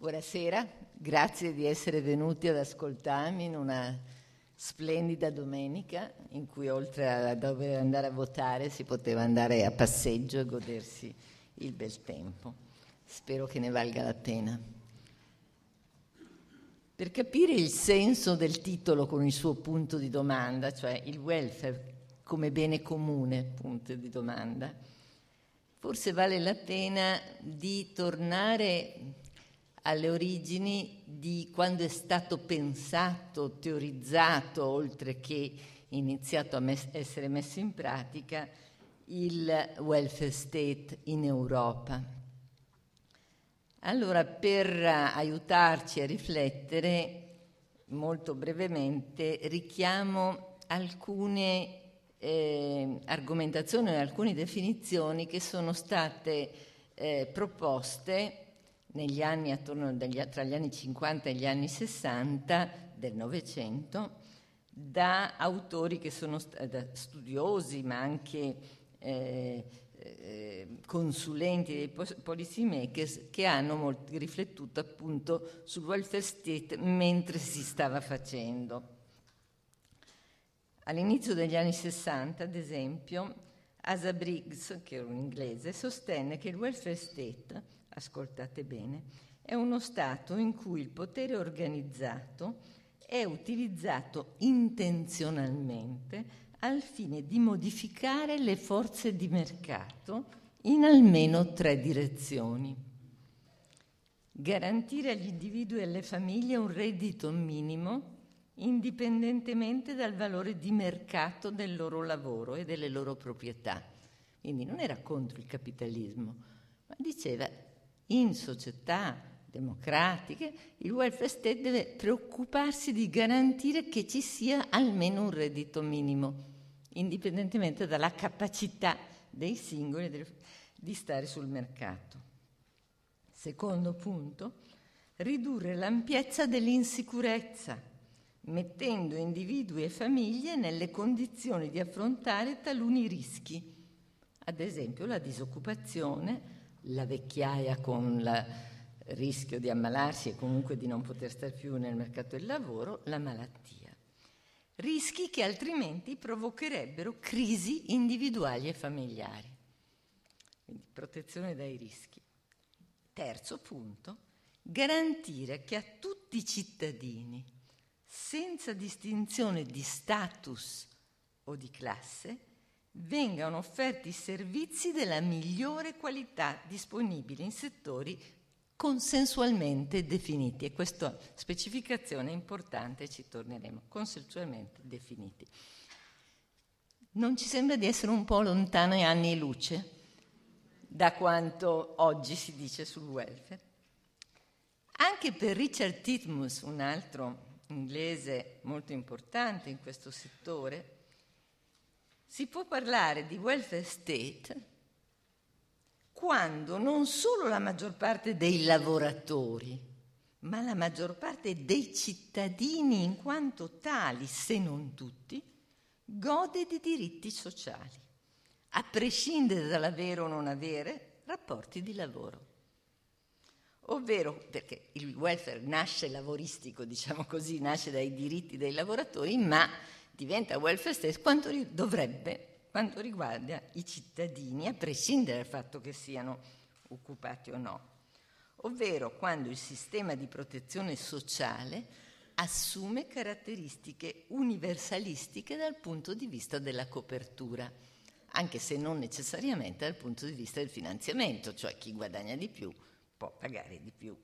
Buonasera, grazie di essere venuti ad ascoltarmi in una splendida domenica in cui oltre a dover andare a votare si poteva andare a passeggio e godersi il bel tempo. Spero che ne valga la pena. Per capire il senso del titolo con il suo punto di domanda, cioè il welfare come bene comune, punto di domanda, forse vale la pena di tornare alle origini di quando è stato pensato, teorizzato, oltre che iniziato a mes- essere messo in pratica, il welfare state in Europa. Allora, per aiutarci a riflettere, molto brevemente, richiamo alcune eh, argomentazioni e alcune definizioni che sono state eh, proposte negli anni attorno degli, tra gli anni 50 e gli anni 60 del Novecento da autori che sono da studiosi ma anche eh, eh, consulenti dei policy makers che hanno molto riflettuto appunto sul welfare state mentre si stava facendo. All'inizio degli anni 60, ad esempio, Asa Briggs, che era un inglese, sostenne che il welfare state, ascoltate bene, è uno Stato in cui il potere organizzato è utilizzato intenzionalmente al fine di modificare le forze di mercato in almeno tre direzioni. Garantire agli individui e alle famiglie un reddito minimo indipendentemente dal valore di mercato del loro lavoro e delle loro proprietà. Quindi non era contro il capitalismo, ma diceva in società democratiche il welfare state deve preoccuparsi di garantire che ci sia almeno un reddito minimo, indipendentemente dalla capacità dei singoli di stare sul mercato. Secondo punto, ridurre l'ampiezza dell'insicurezza mettendo individui e famiglie nelle condizioni di affrontare taluni rischi, ad esempio la disoccupazione, la vecchiaia con il rischio di ammalarsi e comunque di non poter stare più nel mercato del lavoro, la malattia. Rischi che altrimenti provocherebbero crisi individuali e familiari. Quindi protezione dai rischi. Terzo punto, garantire che a tutti i cittadini, senza distinzione di status o di classe, vengano offerti servizi della migliore qualità disponibili in settori consensualmente definiti. E questa specificazione è importante, ci torneremo, consensualmente definiti. Non ci sembra di essere un po' lontano ai anni luce da quanto oggi si dice sul welfare? Anche per Richard Titmus, un altro inglese molto importante in questo settore, si può parlare di welfare state quando non solo la maggior parte dei lavoratori, ma la maggior parte dei cittadini in quanto tali, se non tutti, gode di diritti sociali, a prescindere dall'avere o non avere rapporti di lavoro. Ovvero perché il welfare nasce lavoristico, diciamo così, nasce dai diritti dei lavoratori, ma diventa welfare state quanto dovrebbe, quanto riguarda i cittadini, a prescindere dal fatto che siano occupati o no, ovvero quando il sistema di protezione sociale assume caratteristiche universalistiche dal punto di vista della copertura, anche se non necessariamente dal punto di vista del finanziamento, cioè chi guadagna di più può pagare di più.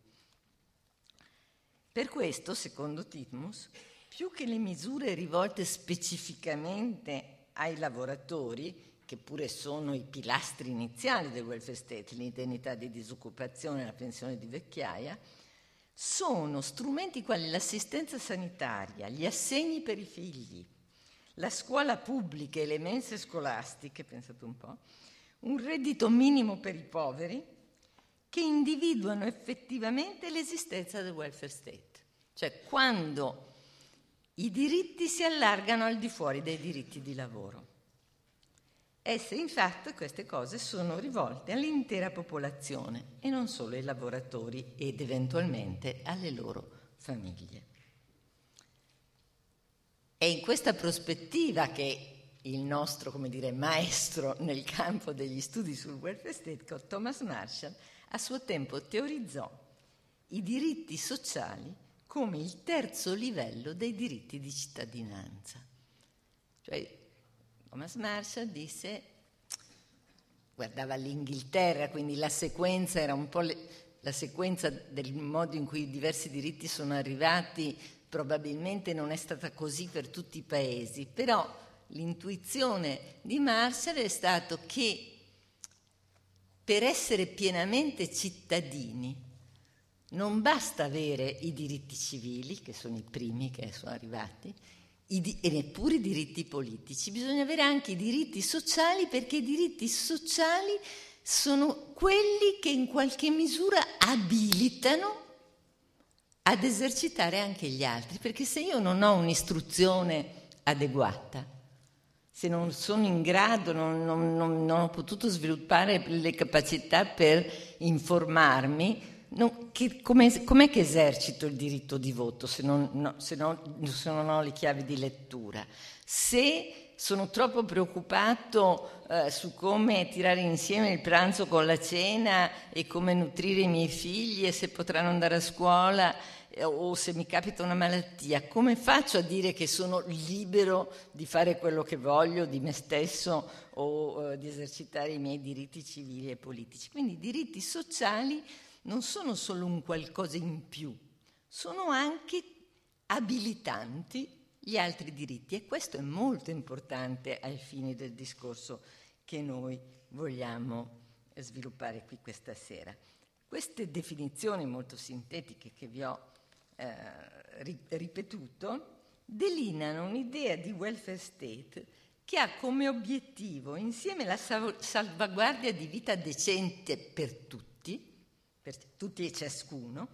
Per questo, secondo Titmus, più che le misure rivolte specificamente ai lavoratori, che pure sono i pilastri iniziali del welfare state, l'indennità di disoccupazione la pensione di vecchiaia, sono strumenti quali l'assistenza sanitaria, gli assegni per i figli, la scuola pubblica e le mense scolastiche, pensate un po', un reddito minimo per i poveri, che individuano effettivamente l'esistenza del welfare state, cioè quando i diritti si allargano al di fuori dei diritti di lavoro. Esse infatti queste cose sono rivolte all'intera popolazione e non solo ai lavoratori ed eventualmente alle loro famiglie. È in questa prospettiva che il nostro, come dire, maestro nel campo degli studi sul welfare state, Thomas Marshall, a suo tempo teorizzò i diritti sociali come il terzo livello dei diritti di cittadinanza. Cioè, Thomas Marshall disse, guardava l'Inghilterra, quindi la sequenza era un po' le, la sequenza del modo in cui i diversi diritti sono arrivati, probabilmente non è stata così per tutti i paesi, però l'intuizione di Marshall è stato che per essere pienamente cittadini non basta avere i diritti civili, che sono i primi che sono arrivati, e neppure i diritti politici, bisogna avere anche i diritti sociali perché i diritti sociali sono quelli che in qualche misura abilitano ad esercitare anche gli altri, perché se io non ho un'istruzione adeguata, se non sono in grado, non, non, non, non ho potuto sviluppare le capacità per informarmi, non, che, com'è, com'è, che esercito il diritto di voto se non, no, se, non, se non, ho le chiavi di lettura? Se sono troppo preoccupato eh, su come tirare insieme il pranzo con la cena e come nutrire i miei figli e se potranno andare a scuola eh, o se mi capita una malattia, come faccio a dire che sono libero di fare quello che voglio di me stesso o eh, di esercitare i miei diritti civili e politici? Quindi i diritti sociali non sono solo un qualcosa in più, sono anche abilitanti gli altri diritti e questo è molto importante ai fini del discorso che noi vogliamo sviluppare qui questa sera. Queste definizioni molto sintetiche che vi ho eh, ripetuto delineano un'idea di welfare state che ha come obiettivo insieme la salvaguardia di vita decente per tutti, per tutti e ciascuno,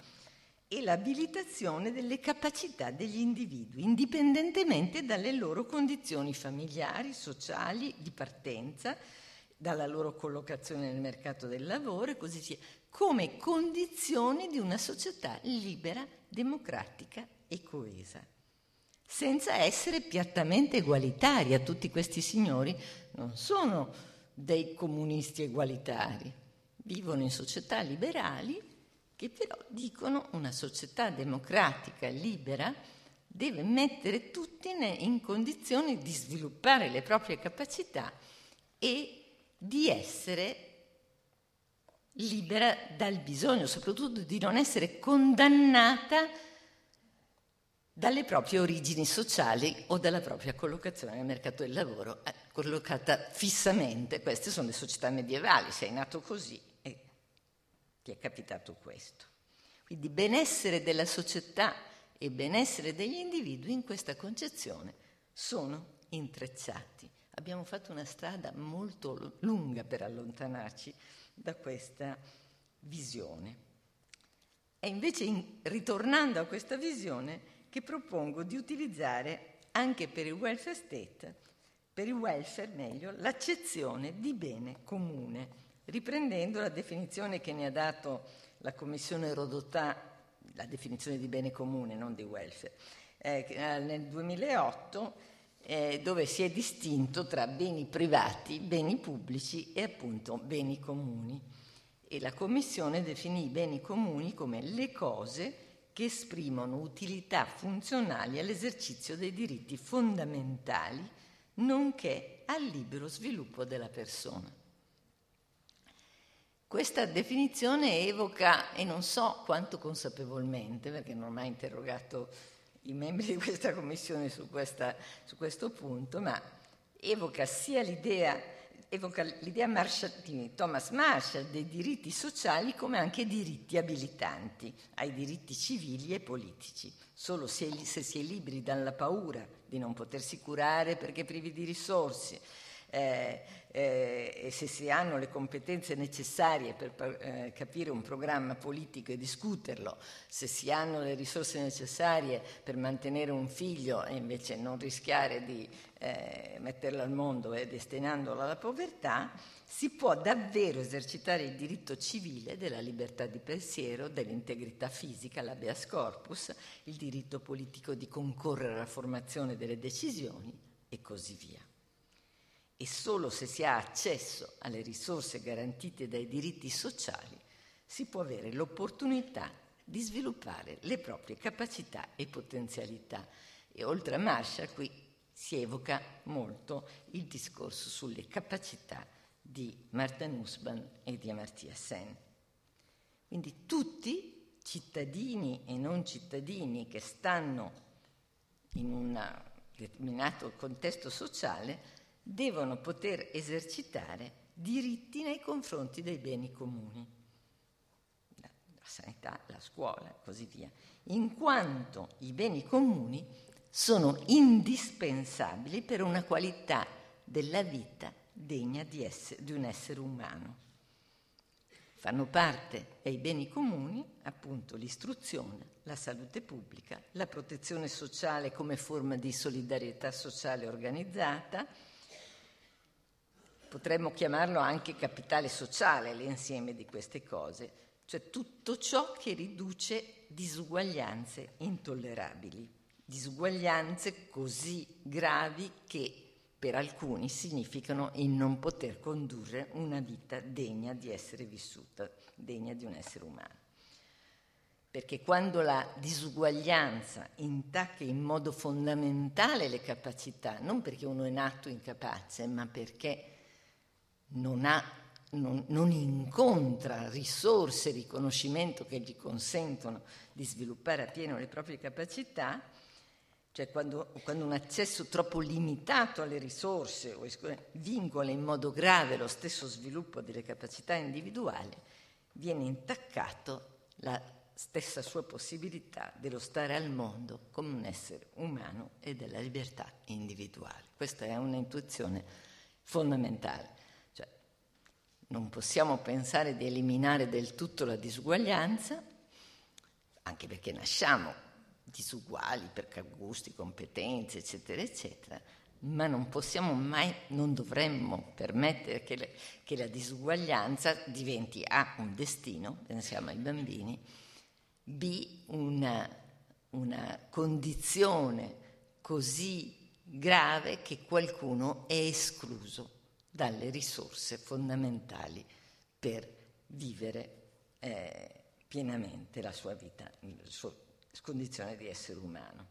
e l'abilitazione delle capacità degli individui, indipendentemente dalle loro condizioni familiari, sociali, di partenza, dalla loro collocazione nel mercato del lavoro e così via, come condizioni di una società libera, democratica e coesa, senza essere piattamente egualitaria. Tutti questi signori non sono dei comunisti egualitari, vivono in società liberali che però dicono una società democratica libera deve mettere tutti in condizione di sviluppare le proprie capacità e di essere libera dal bisogno, soprattutto di non essere condannata dalle proprie origini sociali o dalla propria collocazione nel mercato del lavoro, eh, collocata fissamente. Queste sono le società medievali, sei nato così ti è capitato questo. Quindi benessere della società e benessere degli individui in questa concezione sono intrecciati. Abbiamo fatto una strada molto lunga per allontanarci da questa visione. È invece in, ritornando a questa visione che propongo di utilizzare anche per il welfare state, per il welfare meglio, l'accezione di bene comune riprendendo la definizione che ne ha dato la Commissione Rodotà, la definizione di bene comune, non di welfare, eh, eh nel 2008, eh, dove si è distinto tra beni privati, beni pubblici e appunto beni comuni. E la Commissione definì i beni comuni come le cose che esprimono utilità funzionali all'esercizio dei diritti fondamentali, nonché al libero sviluppo della persona. Questa definizione evoca, e non so quanto consapevolmente, perché non ho mai interrogato i membri di questa commissione su, questa, su questo punto, ma evoca sia l'idea, evoca l'idea Marshall, di Thomas Marshall dei diritti sociali come anche diritti abilitanti ai diritti civili e politici. Solo se, se si è liberi dalla paura di non potersi curare perché privi di risorse, eh, eh, e se si hanno le competenze necessarie per eh, capire un programma politico e discuterlo, se si hanno le risorse necessarie per mantenere un figlio e invece non rischiare di eh, metterlo al mondo e destinandolo alla povertà, si può davvero esercitare il diritto civile della libertà di pensiero, dell'integrità fisica, l'habeas corpus, il diritto politico di concorrere alla formazione delle decisioni e così via e solo se si ha accesso alle risorse garantite dai diritti sociali si può avere l'opportunità di sviluppare le proprie capacità e potenzialità. E oltre a Marshall qui si evoca molto il discorso sulle capacità di Martha Nussbaum e di Amartya Sen. Quindi tutti, cittadini e non cittadini, che stanno in un determinato contesto sociale, devono poter esercitare diritti nei confronti dei beni comuni, la, sanità, la scuola così via, in quanto i beni comuni sono indispensabili per una qualità della vita degna di, essere, di un essere umano. Fanno parte dei beni comuni appunto l'istruzione, la salute pubblica, la protezione sociale come forma di solidarietà sociale organizzata, Potremmo chiamarlo anche capitale sociale, l'insieme di queste cose, cioè tutto ciò che riduce disuguaglianze intollerabili, disuguaglianze così gravi che per alcuni significano il non poter condurre una vita degna di essere vissuta, degna di un essere umano. Perché quando la disuguaglianza intacca in modo fondamentale le capacità, non perché uno è nato incapace, ma perché non, ha, non, non incontra risorse, riconoscimento che gli consentono di sviluppare appieno le proprie capacità, cioè quando, quando, un accesso troppo limitato alle risorse vincola in modo grave lo stesso sviluppo delle capacità individuali, viene intaccato la stessa sua possibilità dello stare al mondo come un essere umano e della libertà individuale. Questa è un'intuizione fondamentale. Non possiamo pensare di eliminare del tutto la disuguaglianza, anche perché nasciamo disuguali per gusti, competenze, eccetera, eccetera, ma non possiamo mai, non dovremmo permettere che, le, che la disuguaglianza diventi A un destino, pensiamo ai bambini, B una, una condizione così grave che qualcuno è escluso dalle risorse fondamentali per vivere eh, pienamente la sua vita, la sua condizione di essere umano.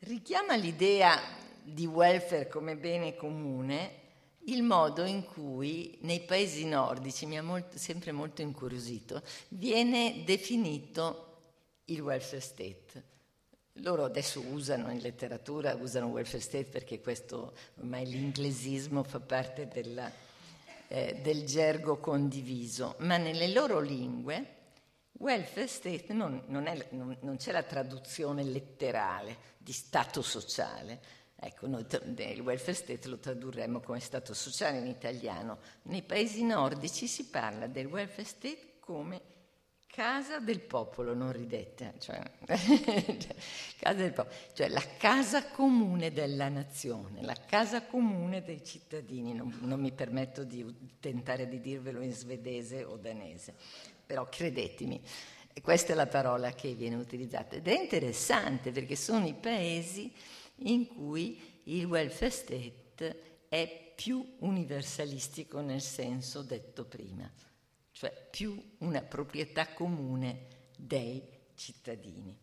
Richiama l'idea di welfare come bene comune il modo in cui nei paesi nordici, mi ha molto, sempre molto incuriosito, viene definito il welfare state. Loro adesso usano in letteratura, usano welfare state perché questo ormai l'inglesismo fa parte della, eh, del gergo condiviso, ma nelle loro lingue welfare state non, non, è, non, non c'è la traduzione letterale di stato sociale. Ecco, noi il welfare state lo tradurremmo come stato sociale in italiano. Nei paesi nordici si parla del welfare state come Casa del popolo, non ridete, cioè, casa del popolo, cioè la casa comune della nazione, la casa comune dei cittadini, non, non mi permetto di tentare di dirvelo in svedese o danese, però credetemi, questa è la parola che viene utilizzata ed è interessante perché sono i paesi in cui il welfare state è più universalistico nel senso detto prima cioè più una proprietà comune dei cittadini.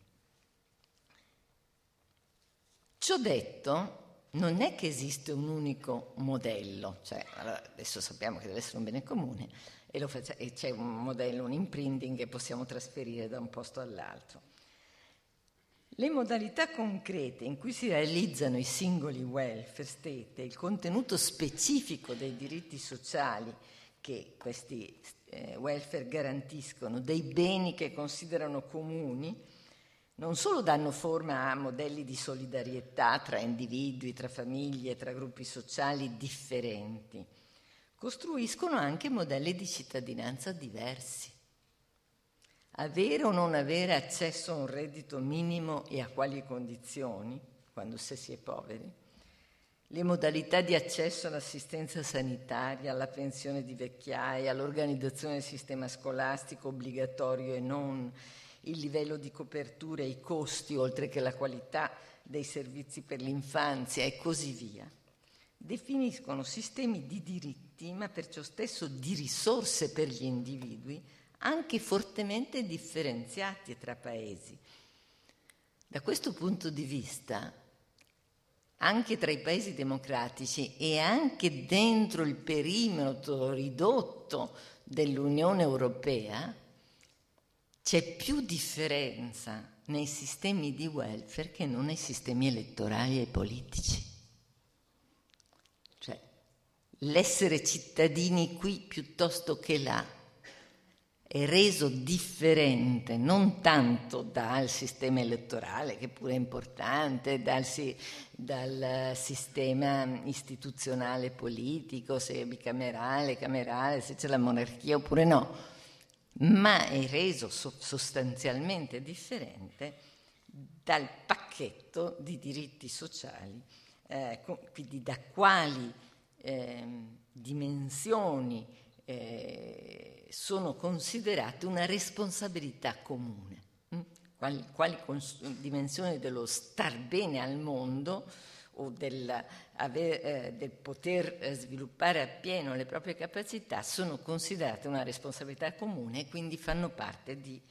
Ciò detto, non è che esiste un unico modello, cioè, adesso sappiamo che deve essere un bene comune e, faccia, e c'è un modello, un imprinting che possiamo trasferire da un posto all'altro. Le modalità concrete in cui si realizzano i singoli welfare state e il contenuto specifico dei diritti sociali che questi eh, welfare garantiscono, dei beni che considerano comuni, non solo danno forma a modelli di solidarietà tra individui, tra famiglie, tra gruppi sociali differenti, costruiscono anche modelli di cittadinanza diversi. Avere o non avere accesso a un reddito minimo e a quali condizioni, quando si è poveri, le modalità di accesso all'assistenza sanitaria, alla pensione di vecchiaia, all'organizzazione del sistema scolastico obbligatorio e non, il livello di copertura e i costi, oltre che la qualità dei servizi per l'infanzia e così via, definiscono sistemi di diritti, ma perciò stesso di risorse per gli individui, anche fortemente differenziati tra paesi. Da questo punto di vista, anche tra i paesi democratici e anche dentro il perimetro ridotto dell'Unione Europea, c'è più differenza nei sistemi di welfare che non nei sistemi elettorali e politici. Cioè, l'essere cittadini qui piuttosto che là è reso differente non tanto dal sistema elettorale, che pure è importante, dal, dal sistema istituzionale politico, se è bicamerale, camerale, se c'è la monarchia oppure no, ma è reso sostanzialmente differente dal pacchetto di diritti sociali, eh, quindi da quali eh, dimensioni eh, sono considerate una responsabilità comune, hm? quali, quali cons- dimensioni dello star bene al mondo o del, aver, eh, del poter eh, sviluppare appieno le proprie capacità sono considerate una responsabilità comune e quindi fanno parte di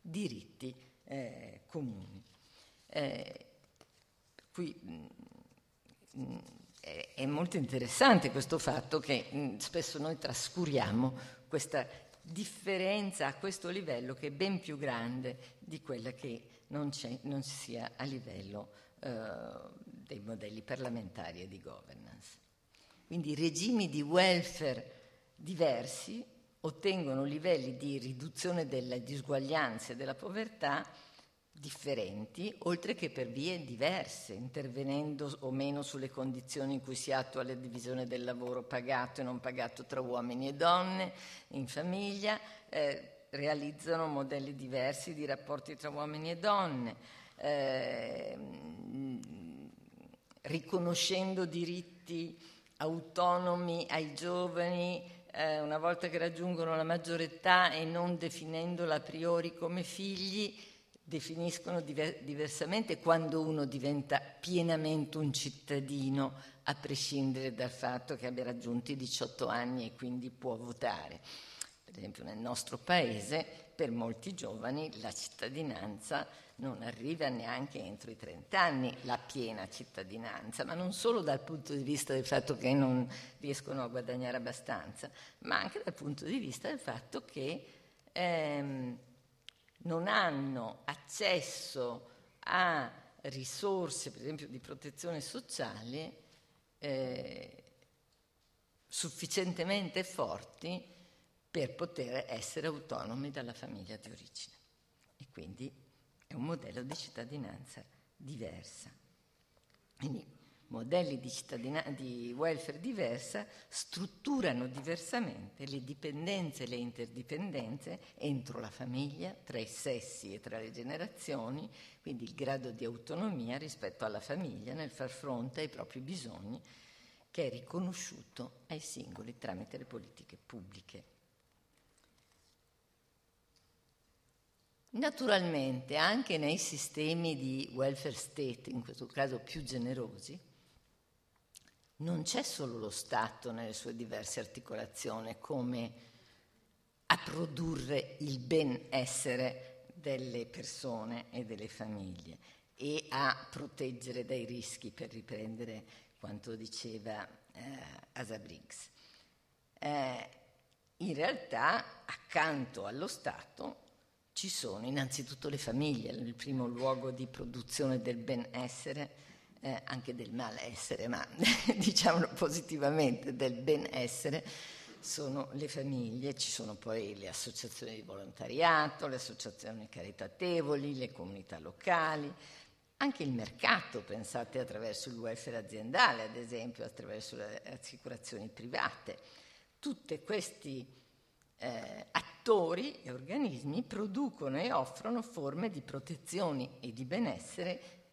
diritti eh, comuni. Eh, qui mh, mm, mh, mm, è molto interessante questo fatto che mh, mm, spesso noi trascuriamo questa differenza a questo livello che è ben più grande di quella che non, non sia a livello eh, dei modelli parlamentari e di governance. Quindi regimi di welfare diversi ottengono livelli di riduzione delle disuguaglianze e della povertà differenti, oltre che per vie diverse, intervenendo o meno sulle condizioni in cui si attua la divisione del lavoro pagato e non pagato tra uomini e donne, in famiglia, eh, realizzano modelli diversi di rapporti tra uomini e donne. Eh, riconoscendo diritti autonomi ai giovani eh, una volta che raggiungono la maggiore età e non definendola a priori come figli, definiscono diver- diversamente quando uno diventa pienamente un cittadino, a prescindere dal fatto che abbia raggiunto i 18 anni e quindi può votare. Per esempio nel nostro paese, per molti giovani, la cittadinanza non arriva neanche entro i 30 anni la piena cittadinanza, ma non solo dal punto di vista del fatto che non riescono a guadagnare abbastanza, ma anche dal punto di vista del fatto che ehm, non hanno accesso a risorse, per esempio di protezione sociale, eh, sufficientemente forti per poter essere autonomi dalla famiglia di origine. E quindi è un modello di cittadinanza diversa. Quindi modelli di, di welfare diversa strutturano diversamente le dipendenze e le interdipendenze entro la famiglia, tra i sessi e tra le generazioni, quindi il grado di autonomia rispetto alla famiglia nel far fronte ai propri bisogni che è riconosciuto ai singoli tramite le politiche pubbliche. Naturalmente anche nei sistemi di welfare state, in questo caso più generosi, non c'è solo lo Stato nelle sue diverse articolazioni come a produrre il benessere delle persone e delle famiglie e a proteggere dai rischi, per riprendere quanto diceva eh, Asa Briggs. Eh, in realtà, accanto allo Stato, ci sono innanzitutto le famiglie, il primo luogo di produzione del benessere, eh, anche del malessere, ma diciamolo positivamente, del benessere, sono le famiglie, ci sono poi le associazioni di volontariato, le associazioni caritatevoli, le comunità locali, anche il mercato, pensate attraverso il welfare aziendale, ad esempio, attraverso le assicurazioni private. Tutti questi eh, attori e organismi producono e offrono forme di protezione e di benessere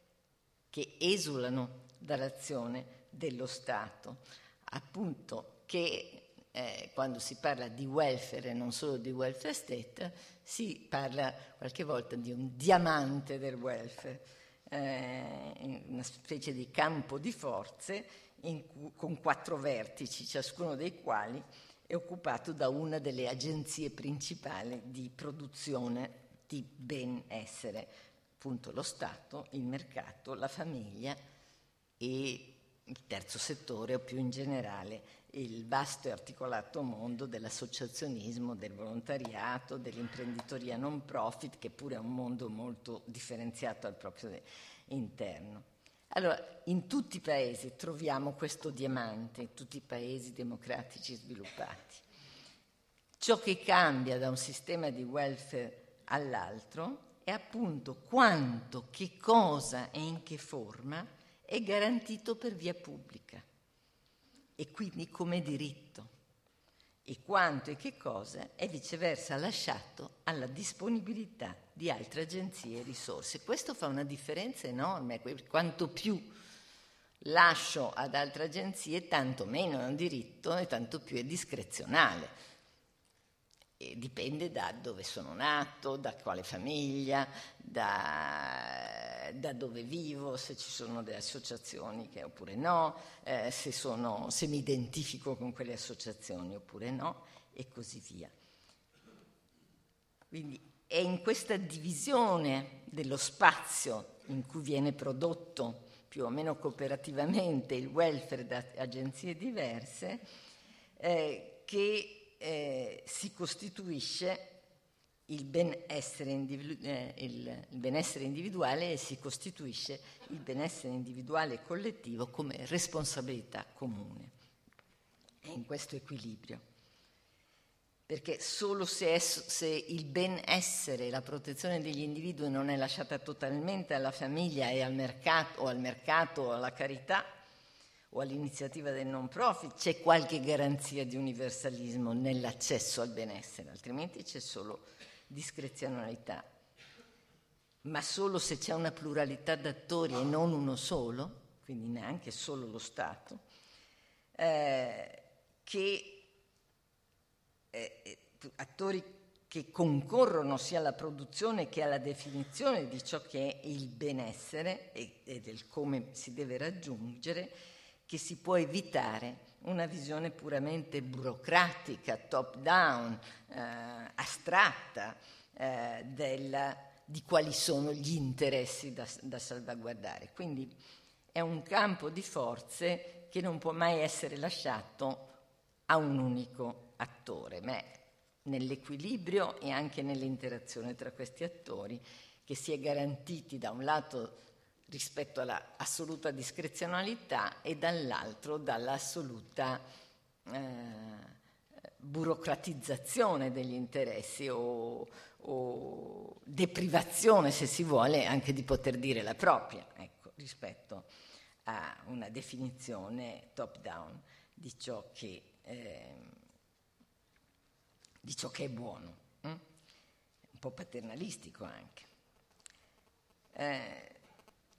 che esulano dall'azione dello Stato. Appunto che eh, quando si parla di welfare e non solo di welfare state, si parla qualche volta di un diamante del welfare, eh, una specie di campo di forze cu- con quattro vertici, ciascuno dei quali è occupato da una delle agenzie principali di produzione di benessere, appunto lo Stato, il mercato, la famiglia e il terzo settore o più in generale il vasto e articolato mondo dell'associazionismo, del volontariato, dell'imprenditoria non profit, che pure è un mondo molto differenziato al proprio interno. Allora, in tutti i paesi troviamo questo diamante, in tutti i paesi democratici sviluppati. Ciò che cambia da un sistema di welfare all'altro è appunto quanto, che cosa e in che forma è garantito per via pubblica. E quindi come diritto. E quanto e che cosa è viceversa lasciato alla disponibilità di altre agenzie e risorse. Questo fa una differenza enorme, quanto più lascio ad altre agenzie, tanto meno è un diritto e tanto più è discrezionale dipende da dove sono nato, da quale famiglia, da, da dove vivo, se ci sono delle associazioni che, oppure no, eh, se, sono, se mi identifico con quelle associazioni oppure no, e così via. Quindi è in questa divisione dello spazio in cui viene prodotto più o meno cooperativamente il welfare da agenzie diverse eh, che eh, si costituisce il benessere, individu- eh, il, il benessere, individuale e si costituisce il benessere individuale e collettivo come responsabilità comune. È in questo equilibrio. Perché solo se, è, se il benessere e la protezione degli individui non è lasciata totalmente alla famiglia e al mercato, o al mercato o alla carità, o all'iniziativa del non profit c'è qualche garanzia di universalismo nell'accesso al benessere, altrimenti c'è solo discrezionalità. Ma solo se c'è una pluralità d'attori e non uno solo, quindi neanche solo lo Stato, eh, che eh, eh attori che concorrono sia alla produzione che alla definizione di ciò che è il benessere e, e del come si deve raggiungere, che si può evitare una visione puramente burocratica, top down, eh, astratta eh, del, di quali sono gli interessi da, da salvaguardare. Quindi è un campo di forze che non può mai essere lasciato a un unico attore, ma è nell'equilibrio e anche nell'interazione tra questi attori che si è garantiti da un lato rispetto all'assoluta discrezionalità e dall'altro dall'assoluta eh, burocratizzazione degli interessi o, o, deprivazione, se si vuole, anche di poter dire la propria, ecco, rispetto a una definizione top-down di eh, di ciò che è buono, hm? un po' paternalistico anche. Eh,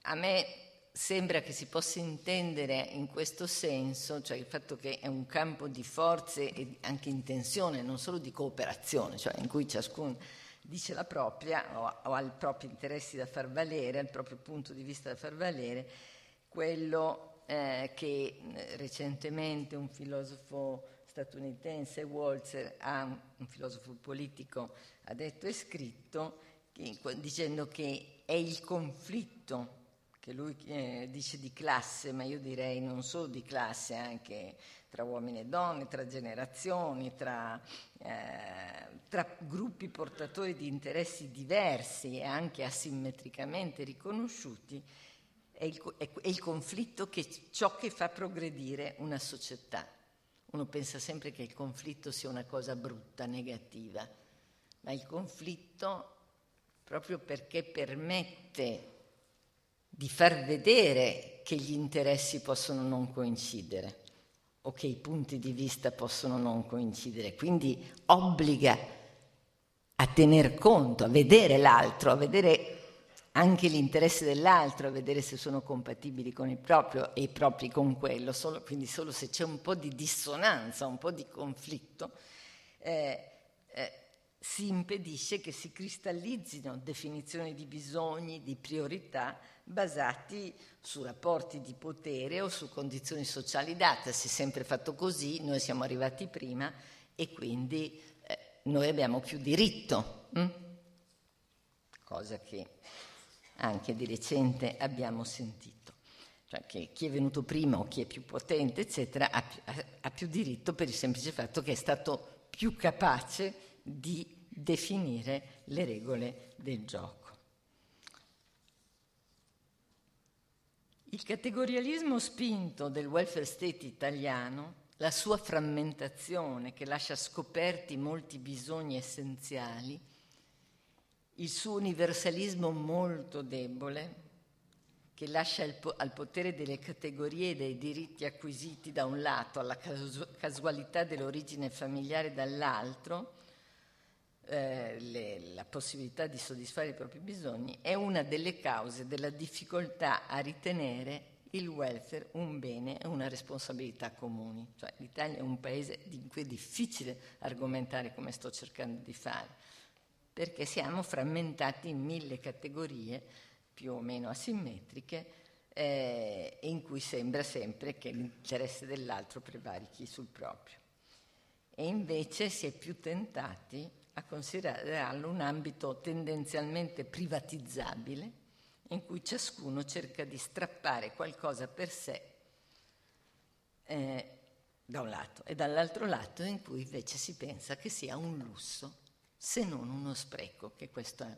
a me sembra che si possa intendere in questo senso, cioè il fatto che è un campo di forze e anche in tensione, non solo di cooperazione, cioè in cui ciascuno dice la propria o, ha i propri interessi da far valere, ha il proprio punto di vista da far valere, quello eh, che eh, recentemente un filosofo statunitense, Walzer, un filosofo politico, ha detto e scritto, che, dicendo che è il conflitto che lui eh, dice di classe, ma io direi non solo di classe, anche tra uomini e donne, tra generazioni, tra, eh, tra gruppi portatori di interessi diversi e anche asimmetricamente riconosciuti, è il, è, è il conflitto che ciò che fa progredire una società. Uno pensa sempre che il conflitto sia una cosa brutta, negativa, ma il conflitto, proprio perché permette di far vedere che gli interessi possono non coincidere o che i punti di vista possono non coincidere, quindi obbliga a tener conto, a vedere l'altro, a vedere anche l'interesse dell'altro, a vedere se sono compatibili con il proprio e i propri con quello, solo, quindi solo se c'è un po' di dissonanza, un po' di conflitto, eh, eh, si impedisce che si cristallizzino definizioni di bisogni, di priorità, basati su rapporti di potere o su condizioni sociali date. Si è sempre fatto così, noi siamo arrivati prima e quindi eh, noi abbiamo più diritto, hm? cosa che anche di recente abbiamo sentito. Cioè che chi è venuto prima o chi è più potente, eccetera, ha, ha, ha più diritto per il semplice fatto che è stato più capace di definire le regole del gioco. Il categorialismo spinto del welfare state italiano, la sua frammentazione che lascia scoperti molti bisogni essenziali, il suo universalismo molto debole, che lascia po- al potere delle categorie e dei diritti acquisiti da un lato, alla casu- casualità dell'origine familiare dall'altro, eh, le, la possibilità di soddisfare i propri bisogni, è una delle cause della difficoltà a ritenere il welfare un bene e una responsabilità comuni. Cioè, L'Italia è un paese in cui è difficile argomentare come sto cercando di fare perché siamo frammentati in mille categorie più o meno asimmetriche eh, in cui sembra sempre che l'interesse dell'altro prevarichi sul proprio. E invece si è più tentati a considerarlo un ambito tendenzialmente privatizzabile in cui ciascuno cerca di strappare qualcosa per sé eh, da un lato e dall'altro lato in cui invece si pensa che sia un lusso se non uno spreco, che questa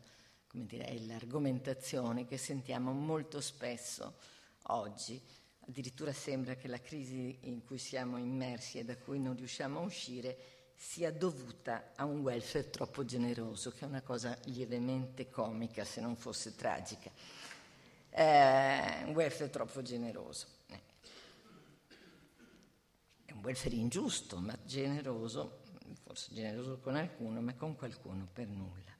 dire, è l'argomentazione che sentiamo molto spesso oggi. Addirittura sembra che la crisi in cui siamo immersi e da cui non riusciamo a uscire sia dovuta a un welfare troppo generoso, che è una cosa lievemente comica se non fosse tragica. Eh, un welfare troppo generoso. Eh. È un welfare ingiusto, ma generoso forse generoso con alcuno, ma con qualcuno per nulla.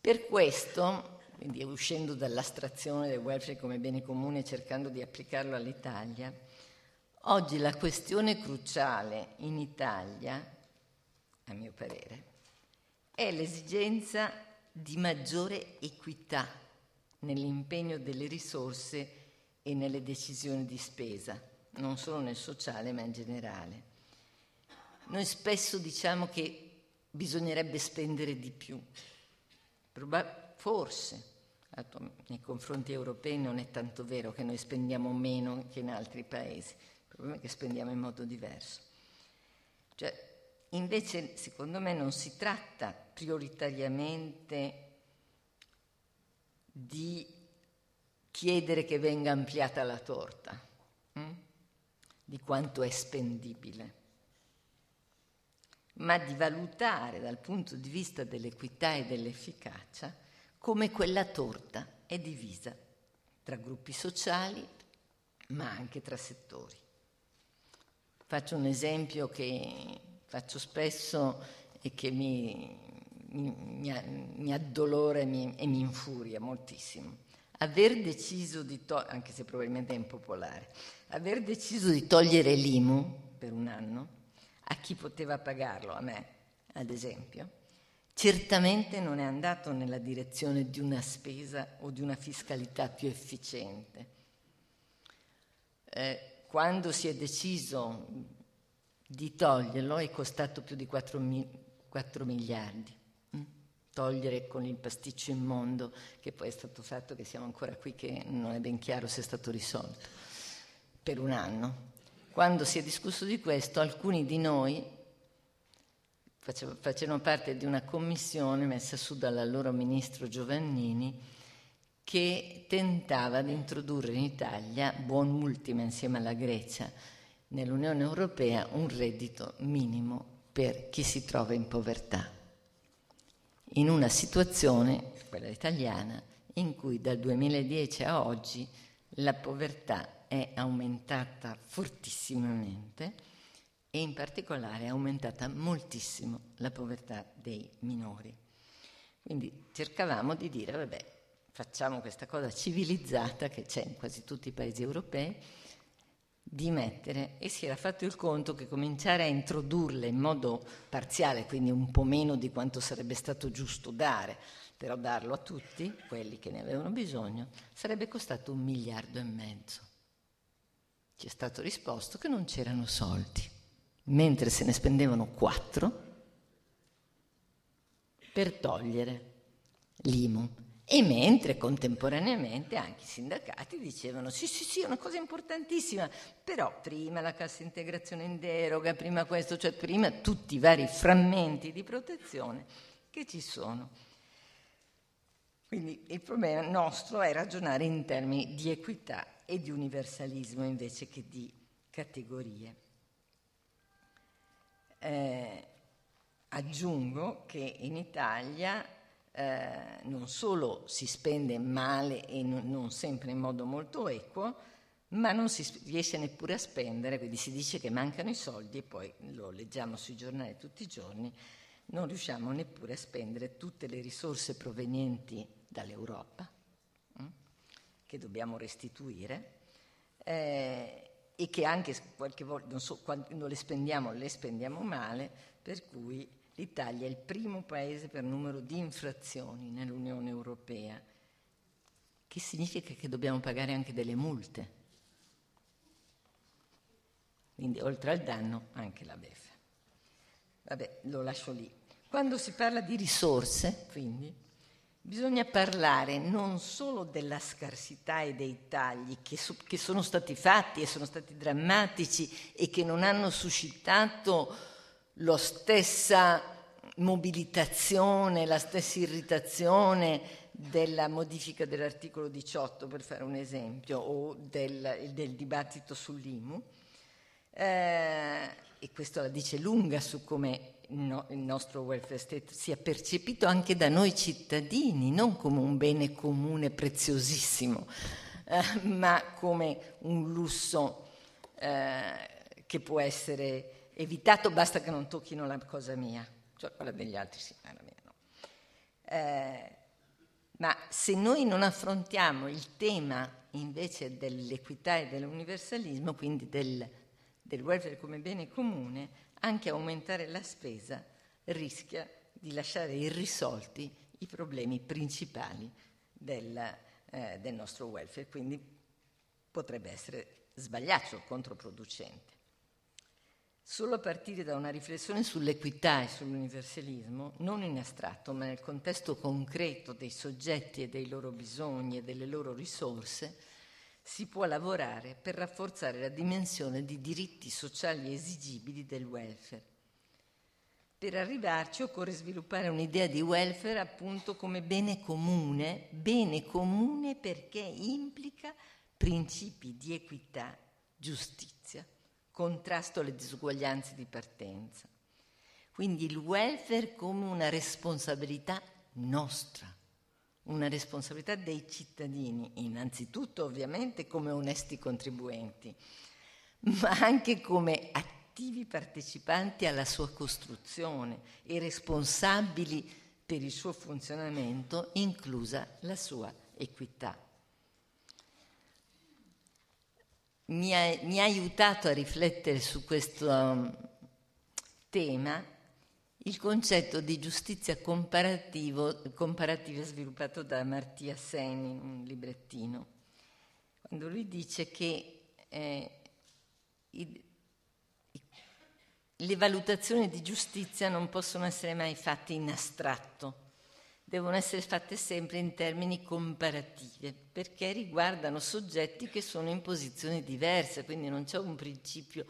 Per questo, quindi uscendo dall'astrazione del welfare come bene comune e cercando di applicarlo all'Italia, oggi la questione cruciale in Italia, a mio parere, è l'esigenza di maggiore equità nell'impegno delle risorse e nelle decisioni di spesa, non solo nel sociale ma in generale. Noi spesso diciamo che bisognerebbe spendere di più, forse nei confronti europei non è tanto vero che noi spendiamo meno che in altri paesi, problema è che spendiamo in modo diverso. Cioè, invece, secondo me, non si tratta prioritariamente di chiedere che venga ampliata la torta, hm? di quanto è spendibile ma di valutare dal punto di vista dell'equità e dell'efficacia come quella torta è divisa tra gruppi sociali, ma anche tra settori. Faccio un esempio che faccio spesso e che mi, mi, mi addolora e mi, e mi infuria moltissimo. Aver deciso di togliere, anche se probabilmente è impopolare, aver deciso di togliere l'IMU per un anno a chi poteva pagarlo, a me ad esempio, certamente non è andato nella direzione di una spesa o di una fiscalità più efficiente. Eh, quando si è deciso di toglierlo è costato più di 4, mi- 4 miliardi. Mm? Togliere con il pasticcio immondo che poi è stato fatto, che siamo ancora qui, che non è ben chiaro se è stato risolto, per un anno. Quando si è discusso di questo, alcuni di noi facevano parte di una commissione messa su dall'allora ministro Giovannini che tentava di introdurre in Italia, buon ultima insieme alla Grecia, nell'Unione Europea un reddito minimo per chi si trova in povertà, in una situazione, quella italiana, in cui dal 2010 a oggi la povertà è aumentata fortissimamente e in particolare è aumentata moltissimo la povertà dei minori. Quindi cercavamo di dire, vabbè, facciamo questa cosa civilizzata che c'è in quasi tutti i paesi europei, di mettere, e si era fatto il conto che cominciare a introdurle in modo parziale, quindi un po' meno di quanto sarebbe stato giusto dare, però darlo a tutti, quelli che ne avevano bisogno, sarebbe costato un miliardo e mezzo. Ci è stato risposto che non c'erano soldi, mentre se ne spendevano quattro per togliere l'IMU. E mentre contemporaneamente anche i sindacati dicevano sì, sì, sì, è una cosa importantissima, però prima la cassa integrazione in deroga, prima questo, cioè prima tutti i vari frammenti di protezione che ci sono. Quindi il problema nostro è ragionare in termini di equità e di universalismo invece che di categorie. Eh, aggiungo che in Italia eh, non solo si spende male e non, non sempre in modo molto equo, ma non si riesce neppure a spendere, quindi si dice che mancano i soldi e poi lo leggiamo sui giornali tutti i giorni, non riusciamo neppure a spendere tutte le risorse provenienti dall'Europa hm, che dobbiamo restituire eh, e che anche qualche volta, non so, quando le spendiamo, le spendiamo male, per cui L'Italia è il primo paese per numero di infrazioni nell'Unione Europea, che significa che dobbiamo pagare anche delle multe. Quindi oltre al danno anche la beffa. Vabbè, lo lascio lì. Quando si parla di risorse, quindi, bisogna parlare non solo della scarsità e dei tagli che, so, che sono stati fatti e sono stati drammatici e che non hanno suscitato la stessa mobilitazione, la stessa irritazione della modifica dell'articolo 18, per fare un esempio, o del, del dibattito sull'IMU. Eh, e questo la dice lunga su come no, il nostro welfare state sia percepito anche da noi cittadini, non come un bene comune preziosissimo, eh, ma come un lusso eh, che può essere evitato, basta che non tocchino la cosa mia, cioè quella degli altri sì, ma la mia no. Eh, ma se noi non affrontiamo il tema invece dell'equità e dell'universalismo, quindi del, del welfare come bene comune, anche aumentare la spesa rischia di lasciare irrisolti i problemi principali del, eh, del nostro welfare, quindi potrebbe essere sbagliato, controproducente. Solo a partire da una riflessione sull'equità e sull'universalismo, non in astratto, ma nel contesto concreto dei soggetti e dei loro bisogni e delle loro risorse, si può lavorare per rafforzare la dimensione di diritti sociali esigibili del welfare. Per arrivarci occorre sviluppare un'idea di welfare appunto come bene comune, bene comune perché implica principi di equità, giustizia contrasto alle disuguaglianze di partenza. Quindi il welfare come una responsabilità nostra, una responsabilità dei cittadini, innanzitutto ovviamente come onesti contribuenti, ma anche come attivi partecipanti alla sua costruzione e responsabili per il suo funzionamento, inclusa la sua equità. Mi ha, mi ha aiutato a riflettere su questo um, tema il concetto di giustizia comparativa sviluppato da Martia Sen in un librettino, quando lui dice che eh, i, i, le valutazioni di giustizia non possono essere mai fatte in astratto, devono essere fatte sempre in termini comparativi, perché riguardano soggetti che sono in posizioni diverse, quindi non c'è un principio,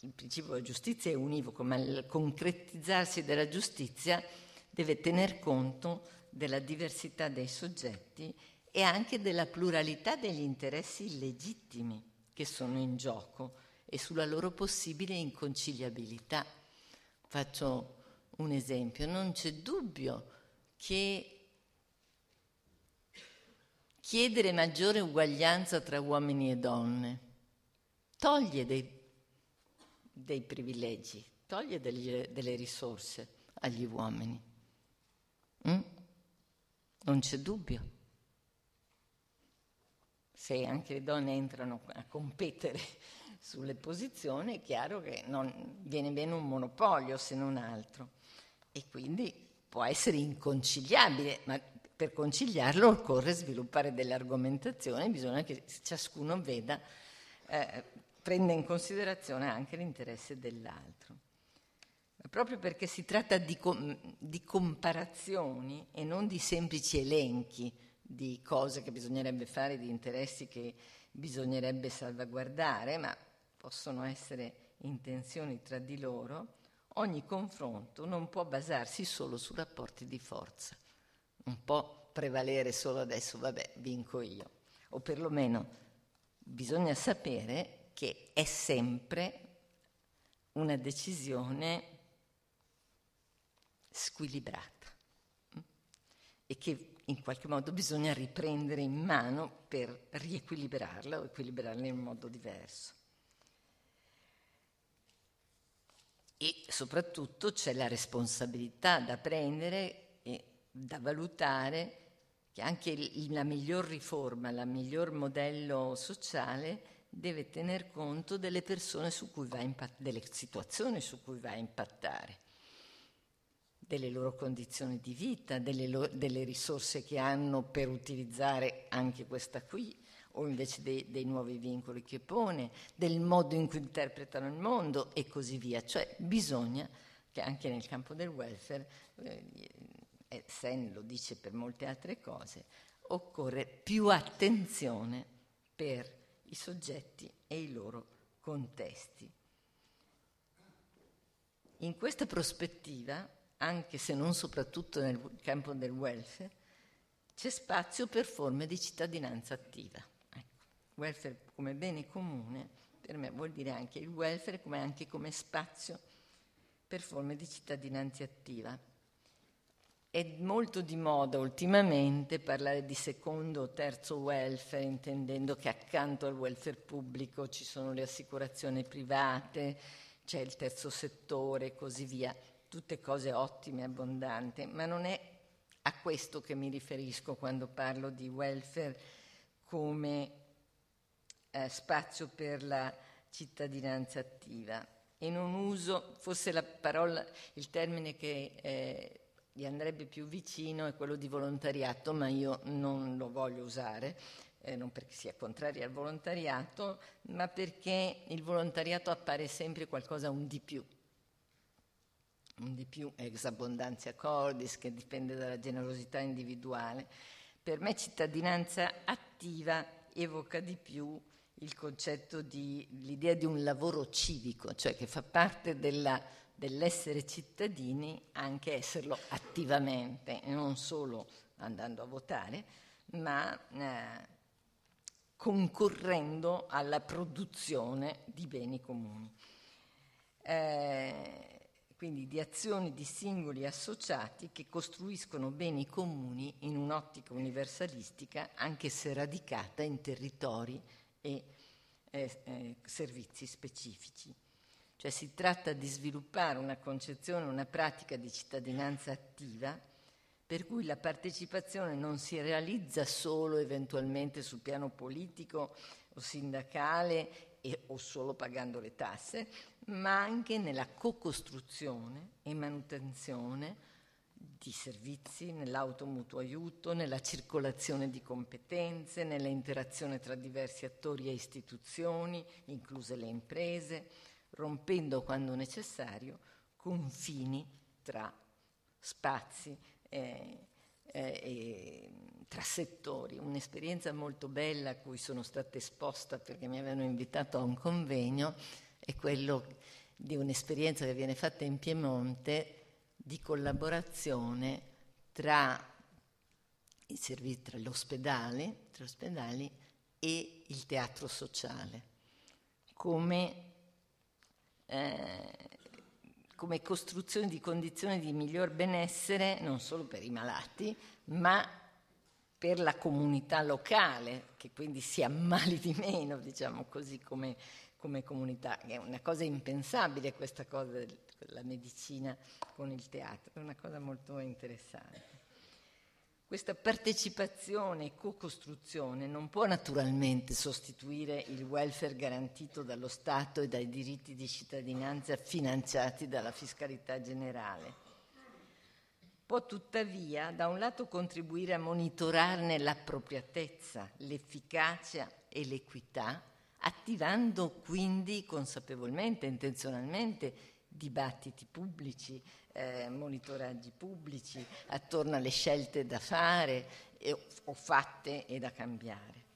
il principio della giustizia è univoco, ma il concretizzarsi della giustizia deve tener conto della diversità dei soggetti e anche della pluralità degli interessi illegittimi che sono in gioco e sulla loro possibile inconciliabilità. Faccio un esempio, non c'è dubbio che chiedere maggiore uguaglianza tra uomini e donne toglie dei, dei privilegi, toglie degli, delle risorse agli uomini. Mm? Non c'è dubbio. Se anche le donne entrano a competere sulle posizioni, è chiaro che non viene bene un monopolio se non altro. E quindi può essere inconciliabile, ma per conciliarlo occorre sviluppare delle argomentazioni, bisogna che ciascuno veda, eh, prenda in considerazione anche l'interesse dell'altro. Ma proprio perché si tratta di, com- di comparazioni e non di semplici elenchi di cose che bisognerebbe fare, di interessi che bisognerebbe salvaguardare, ma possono essere intenzioni tra di loro, ogni confronto non può basarsi solo su rapporti di forza, non può prevalere solo adesso, vabbè, vinco io, o perlomeno bisogna sapere che è sempre una decisione squilibrata e che in qualche modo bisogna riprendere in mano per riequilibrarla o equilibrarla in un modo diverso. E soprattutto c'è la responsabilità da prendere e da valutare che anche la miglior riforma, il miglior modello sociale deve tener conto delle persone su cui va a impatt- delle situazioni su cui va a impattare delle loro condizioni di vita, delle, lo- delle risorse che hanno per utilizzare anche questa qui, o invece dei, dei, nuovi vincoli che pone, del modo in cui interpretano il mondo e così via. Cioè bisogna che anche nel campo del welfare, eh, Sen lo dice per molte altre cose, occorre più attenzione per i soggetti e i loro contesti. In questa prospettiva anche se non soprattutto nel campo del welfare, c'è spazio per forme di cittadinanza attiva. Welfare come bene comune per me vuol dire anche il welfare come anche come spazio per forme di cittadinanza attiva. È molto di moda ultimamente parlare di secondo o terzo welfare, intendendo che accanto al welfare pubblico ci sono le assicurazioni private, c'è il terzo settore e così via tutte cose ottime e abbondanti, ma non è a questo che mi riferisco quando parlo di welfare come eh, spazio per la cittadinanza attiva. E non uso, forse la parola, il termine che eh, gli andrebbe più vicino è quello di volontariato, ma io non lo voglio usare, eh, non perché sia contraria al volontariato, ma perché il volontariato appare sempre qualcosa un di più un di più ex abbondanza cordis che dipende dalla generosità individuale. Per me cittadinanza attiva evoca di più il concetto di l'idea di un lavoro civico, cioè che fa parte della, dell'essere cittadini anche esserlo attivamente, non solo andando a votare, ma eh, concorrendo alla produzione di beni comuni. Eh, quindi di azioni di singoli associati che costruiscono beni comuni in un'ottica universalistica, anche se radicata in territori e eh, eh, servizi specifici. Cioè si tratta di sviluppare una concezione, una pratica di cittadinanza attiva per cui la partecipazione non si realizza solo eventualmente sul piano politico o sindacale e, o solo pagando le tasse, ma anche nella co-costruzione e manutenzione di servizi, nell'automutuo aiuto, nella circolazione di competenze, nella interazione tra diversi attori e istituzioni, incluse le imprese, rompendo quando necessario confini tra spazi eh, eh, e tra settori. Un'esperienza molto bella a cui sono stata esposta perché mi avevano invitato a un convegno è quello di un'esperienza che viene fatta in Piemonte di collaborazione tra, i servizi, tra, l'ospedale, tra ospedali e il teatro sociale, come eh, come costruzione di condizioni di miglior benessere non solo per i malati, ma per la comunità locale, che quindi si ammali di meno, diciamo così, come, come comunità. È una cosa impensabile questa cosa della medicina con il teatro, è una cosa molto interessante. Questa partecipazione e co-costruzione non può naturalmente sostituire il welfare garantito dallo Stato e dai diritti di cittadinanza finanziati dalla fiscalità generale. Può tuttavia da un lato contribuire a monitorarne l'appropriatezza, l'efficacia e l'equità, attivando quindi consapevolmente, intenzionalmente, dibattiti pubblici, eh, monitoraggi pubblici attorno alle scelte da fare e, o fatte e da cambiare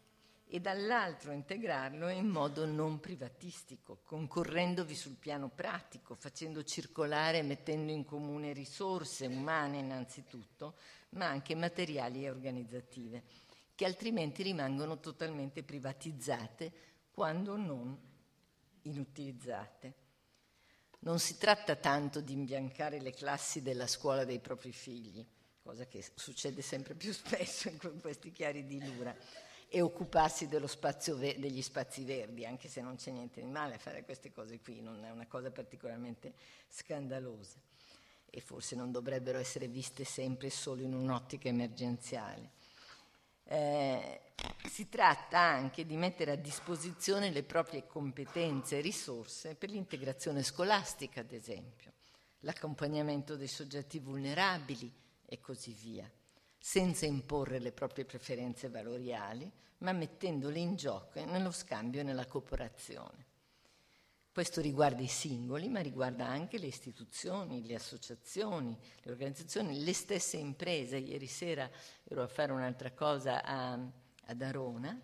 e dall'altro integrarlo in modo non privatistico, concorrendovi sul piano pratico, facendo circolare e mettendo in comune risorse umane innanzitutto, ma anche materiali e organizzative, che altrimenti rimangono totalmente privatizzate quando non inutilizzate. Non si tratta tanto di imbiancare le classi della scuola dei propri figli, cosa che succede sempre più spesso in questi chiari di Lura, e occuparsi spazio degli spazi verdi, anche se non c'è niente di male a fare queste cose qui, non è una cosa particolarmente scandalosa e forse non dovrebbero essere viste sempre solo in un'ottica emergenziale. Eh, si tratta anche di mettere a disposizione le proprie competenze e risorse per l'integrazione scolastica, ad esempio, l'accompagnamento dei soggetti vulnerabili e così via, senza imporre le proprie preferenze valoriali, ma mettendole in gioco nello scambio e nella cooperazione. Questo riguarda i singoli, ma riguarda anche le istituzioni, le associazioni, le organizzazioni, le stesse imprese. Ieri sera ero a fare un'altra cosa a, ad Arona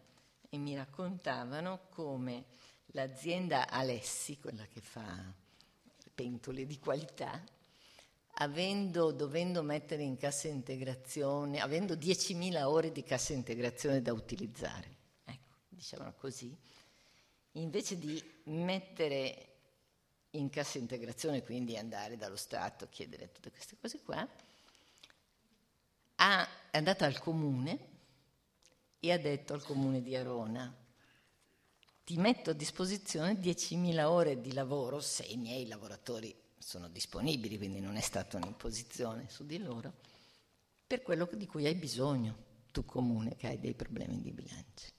e mi raccontavano come l'azienda Alessi, quella che fa pentole di qualità, avendo, dovendo mettere in cassa integrazione, avendo 10.000 ore di cassa integrazione da utilizzare, ecco, dicevano così, invece di mettere in cassa integrazione, quindi andare dallo Stato a chiedere tutte queste cose qua, è andata al comune e ha detto al comune di Arona, ti metto a disposizione 10.000 ore di lavoro se i miei lavoratori sono disponibili, quindi non è stata un'imposizione su di loro, per quello di cui hai bisogno, tu comune che hai dei problemi di bilancio.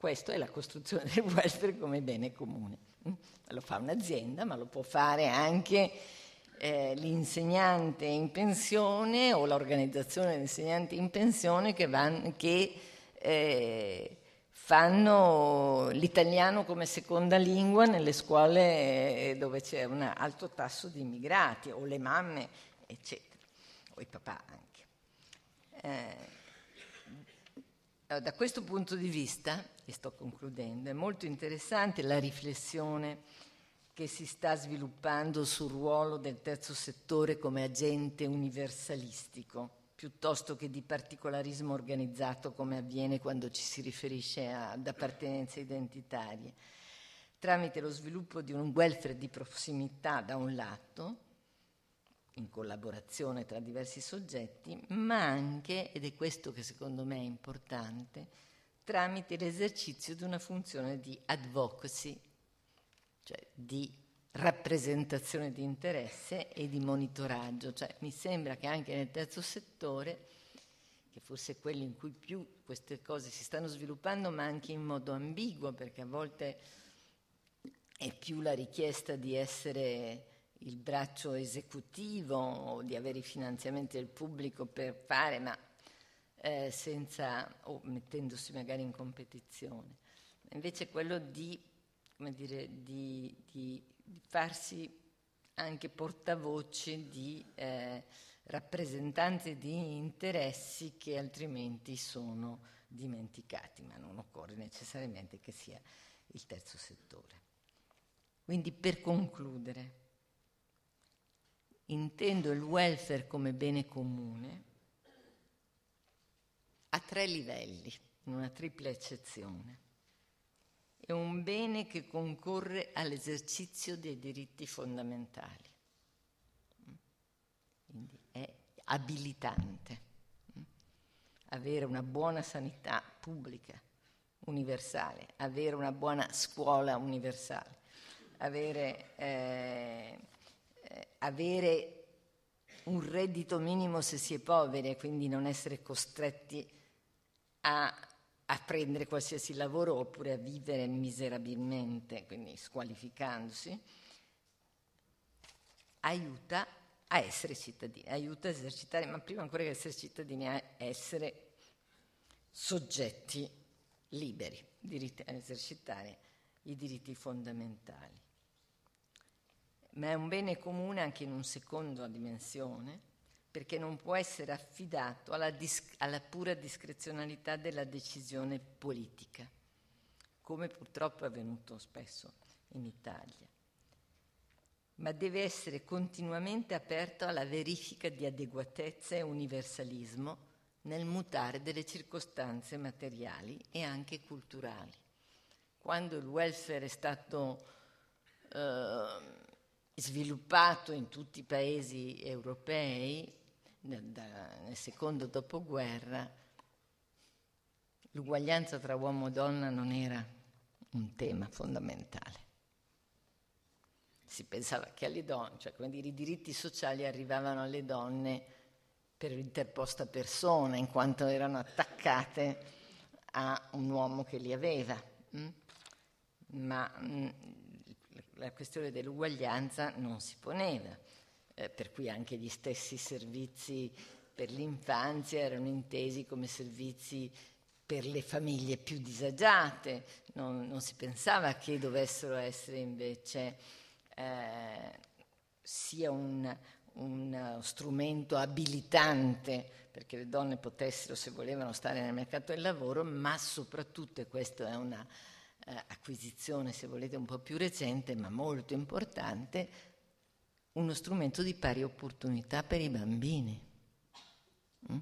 Questa è la costruzione del welfare come bene comune. Lo fa un'azienda, ma lo può fare anche eh, l'insegnante in pensione o l'organizzazione degli insegnanti in pensione che, van, che eh, fanno l'italiano come seconda lingua nelle scuole eh, dove c'è un alto tasso di immigrati, o le mamme, eccetera, o i papà anche. Eh, da questo punto di vista, e sto concludendo, è molto interessante la riflessione che si sta sviluppando sul ruolo del terzo settore come agente universalistico, piuttosto che di particolarismo organizzato come avviene quando ci si riferisce ad appartenenze identitarie, tramite lo sviluppo di un welfare di prossimità da un lato, in collaborazione tra diversi soggetti, ma anche, ed è questo che secondo me è importante, tramite l'esercizio di una funzione di advocacy, cioè di rappresentazione di interesse e di monitoraggio. Cioè, mi sembra che anche nel terzo settore, che forse è quello in cui più queste cose si stanno sviluppando, ma anche in modo ambiguo, perché a volte è più la richiesta di essere il braccio esecutivo o di avere i finanziamenti del pubblico per fare, ma eh, senza, o mettendosi magari in competizione. Invece quello di, dire, di, di, di farsi anche portavoce di eh, rappresentanze di interessi che altrimenti sono dimenticati, ma non occorre necessariamente che sia il terzo settore. Quindi per concludere, intendo il welfare come bene comune a tre livelli, in una tripla eccezione. è un bene che concorre all'esercizio dei diritti fondamentali. Quindi è abilitante. Avere una buona sanità pubblica, universale, avere una buona scuola universale, avere, eh, avere un reddito minimo se si è poveri e quindi non essere costretti a, a, prendere qualsiasi lavoro oppure a vivere miserabilmente, quindi squalificandosi, aiuta a essere cittadini, aiuta a esercitare, ma prima ancora che essere cittadini, a essere soggetti liberi, diritti, a esercitare i diritti fondamentali ma è un bene comune anche in una seconda dimensione, perché non può essere affidato alla, dis- alla pura discrezionalità della decisione politica, come purtroppo è avvenuto spesso in Italia, ma deve essere continuamente aperto alla verifica di adeguatezza e universalismo nel mutare delle circostanze materiali e anche culturali. Quando il welfare è stato eh, sviluppato in tutti i paesi europei nel, da, nel secondo dopoguerra, l'uguaglianza tra uomo e donna non era un tema fondamentale. Si pensava che alle donne, cioè come dire, i diritti sociali arrivavano alle donne per interposta persona, in quanto erano attaccate a un uomo che li aveva. Mm? Ma mm, la questione dell'uguaglianza non si poneva, eh, per cui anche gli stessi servizi per l'infanzia erano intesi come servizi per le famiglie più disagiate, non, non si pensava che dovessero essere invece eh, sia un, un strumento abilitante perché le donne potessero, se volevano, stare nel mercato del lavoro, ma soprattutto, e questa è una eh, acquisizione, se volete, un po' più recente, ma molto importante, uno strumento di pari opportunità per i bambini. Mm?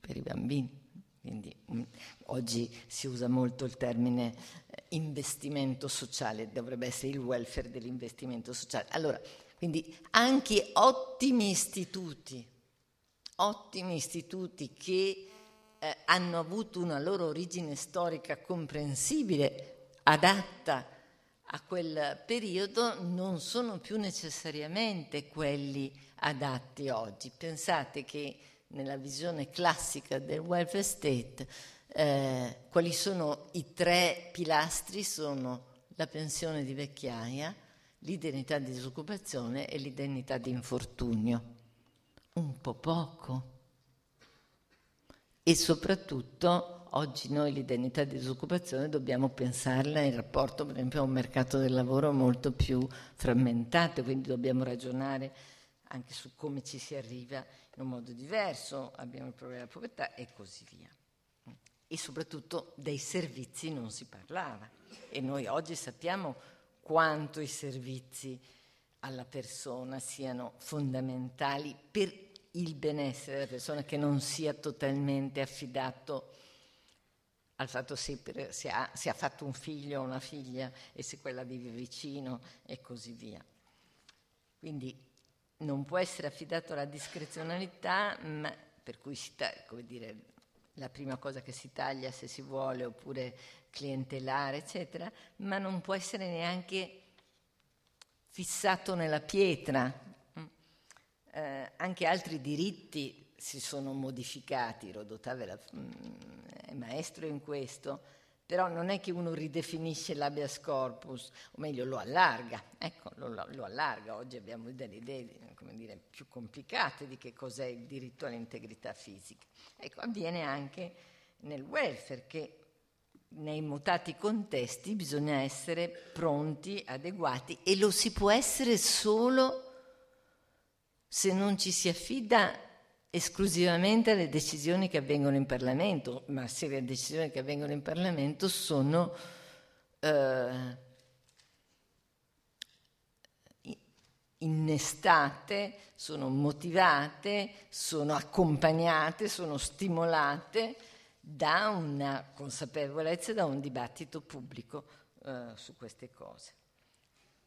Per i bambini. Quindi mm, oggi si usa molto il termine eh, investimento sociale, dovrebbe essere il welfare dell'investimento sociale. Allora, quindi anche ottimi istituti, ottimi istituti che eh, hanno avuto una loro origine storica comprensibile, adatta a quel periodo, non sono più necessariamente quelli adatti oggi. Pensate che nella visione classica del welfare state, eh, quali sono i tre pilastri? Sono la pensione di vecchiaia, l'indennità di disoccupazione e l'indennità di infortunio. Un po' poco e soprattutto oggi noi l'identità di disoccupazione dobbiamo pensarla in rapporto per esempio a un mercato del lavoro molto più frammentato, quindi dobbiamo ragionare anche su come ci si arriva in un modo diverso, abbiamo il problema della povertà e così via. E soprattutto dei servizi non si parlava e noi oggi sappiamo quanto i servizi alla persona siano fondamentali per il benessere della persona che non sia totalmente affidato al fatto se, per, se, ha, se ha fatto un figlio o una figlia e se quella vive vicino e così via. Quindi non può essere affidato alla discrezionalità, ma per cui si come dire, la prima cosa che si taglia se si vuole, oppure clientelare, eccetera, ma non può essere neanche fissato nella pietra, eh, anche altri diritti si sono modificati, Rodotà mm, è maestro in questo, però non è che uno ridefinisce l'abias corpus, o meglio lo allarga, ecco, lo, lo allarga, oggi abbiamo delle idee dire, più complicate di che cos'è il diritto all'integrità fisica. Ecco, avviene anche nel welfare che nei mutati contesti bisogna essere pronti, adeguati e lo si può essere solo se non ci si affida esclusivamente alle decisioni che avvengono in Parlamento, ma se le decisioni che avvengono in Parlamento sono eh, innestate, sono motivate, sono accompagnate, sono stimolate da una consapevolezza, da un dibattito pubblico eh, su queste cose.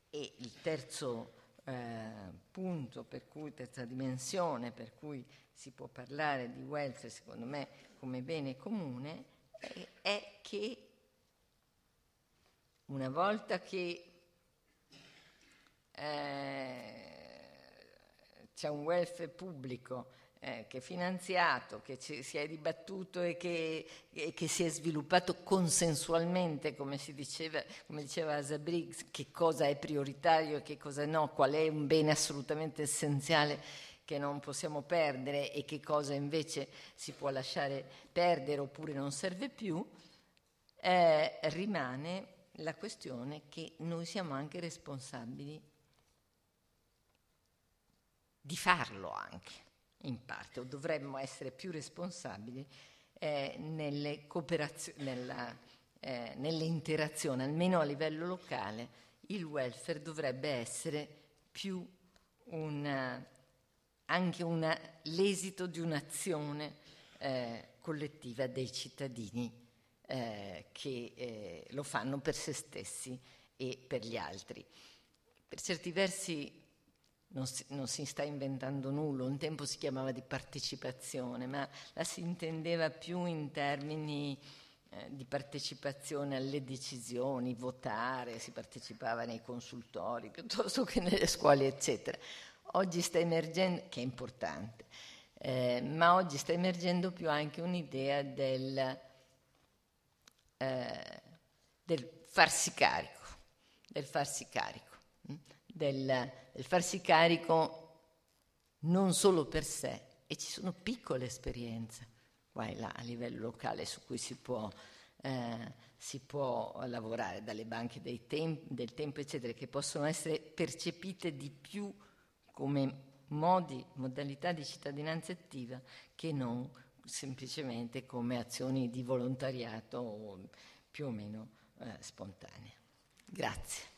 E il terzo eh, punto, per cui, terza dimensione per cui si può parlare di welfare, secondo me, come bene comune, è, è che una volta che eh, c'è un welfare pubblico eh, che è finanziato, che ci, si è dibattuto e che, e che, si è sviluppato consensualmente, come, diceva, come diceva Asa Briggs, che cosa è prioritario e che cosa no, qual è un bene assolutamente essenziale che non possiamo perdere e che cosa invece si può lasciare perdere oppure non serve più, eh, rimane la questione che noi siamo anche responsabili di farlo anche in parte, o dovremmo essere più responsabili eh, nelle, nella, eh, nelle interazioni, almeno a livello locale, il welfare dovrebbe essere più una, anche una, l'esito di un'azione eh, collettiva dei cittadini eh, che eh, lo fanno per se stessi e per gli altri. Per certi versi non si, non si, sta inventando nulla, un tempo si chiamava di partecipazione, ma la si intendeva più in termini eh, di partecipazione alle decisioni, votare, si partecipava nei consultori piuttosto che nelle scuole, eccetera. Oggi sta emergendo, che è importante, eh, ma oggi sta emergendo più anche un'idea del, eh, del farsi carico, del farsi carico. Del, del farsi carico non solo per sé, e ci sono piccole esperienze qua e là a livello locale su cui si può, eh, si può lavorare, dalle banche tem- del tempo, eccetera, che possono essere percepite di più come modi, modalità di cittadinanza attiva che non semplicemente come azioni di volontariato più o meno eh, spontanee. Grazie.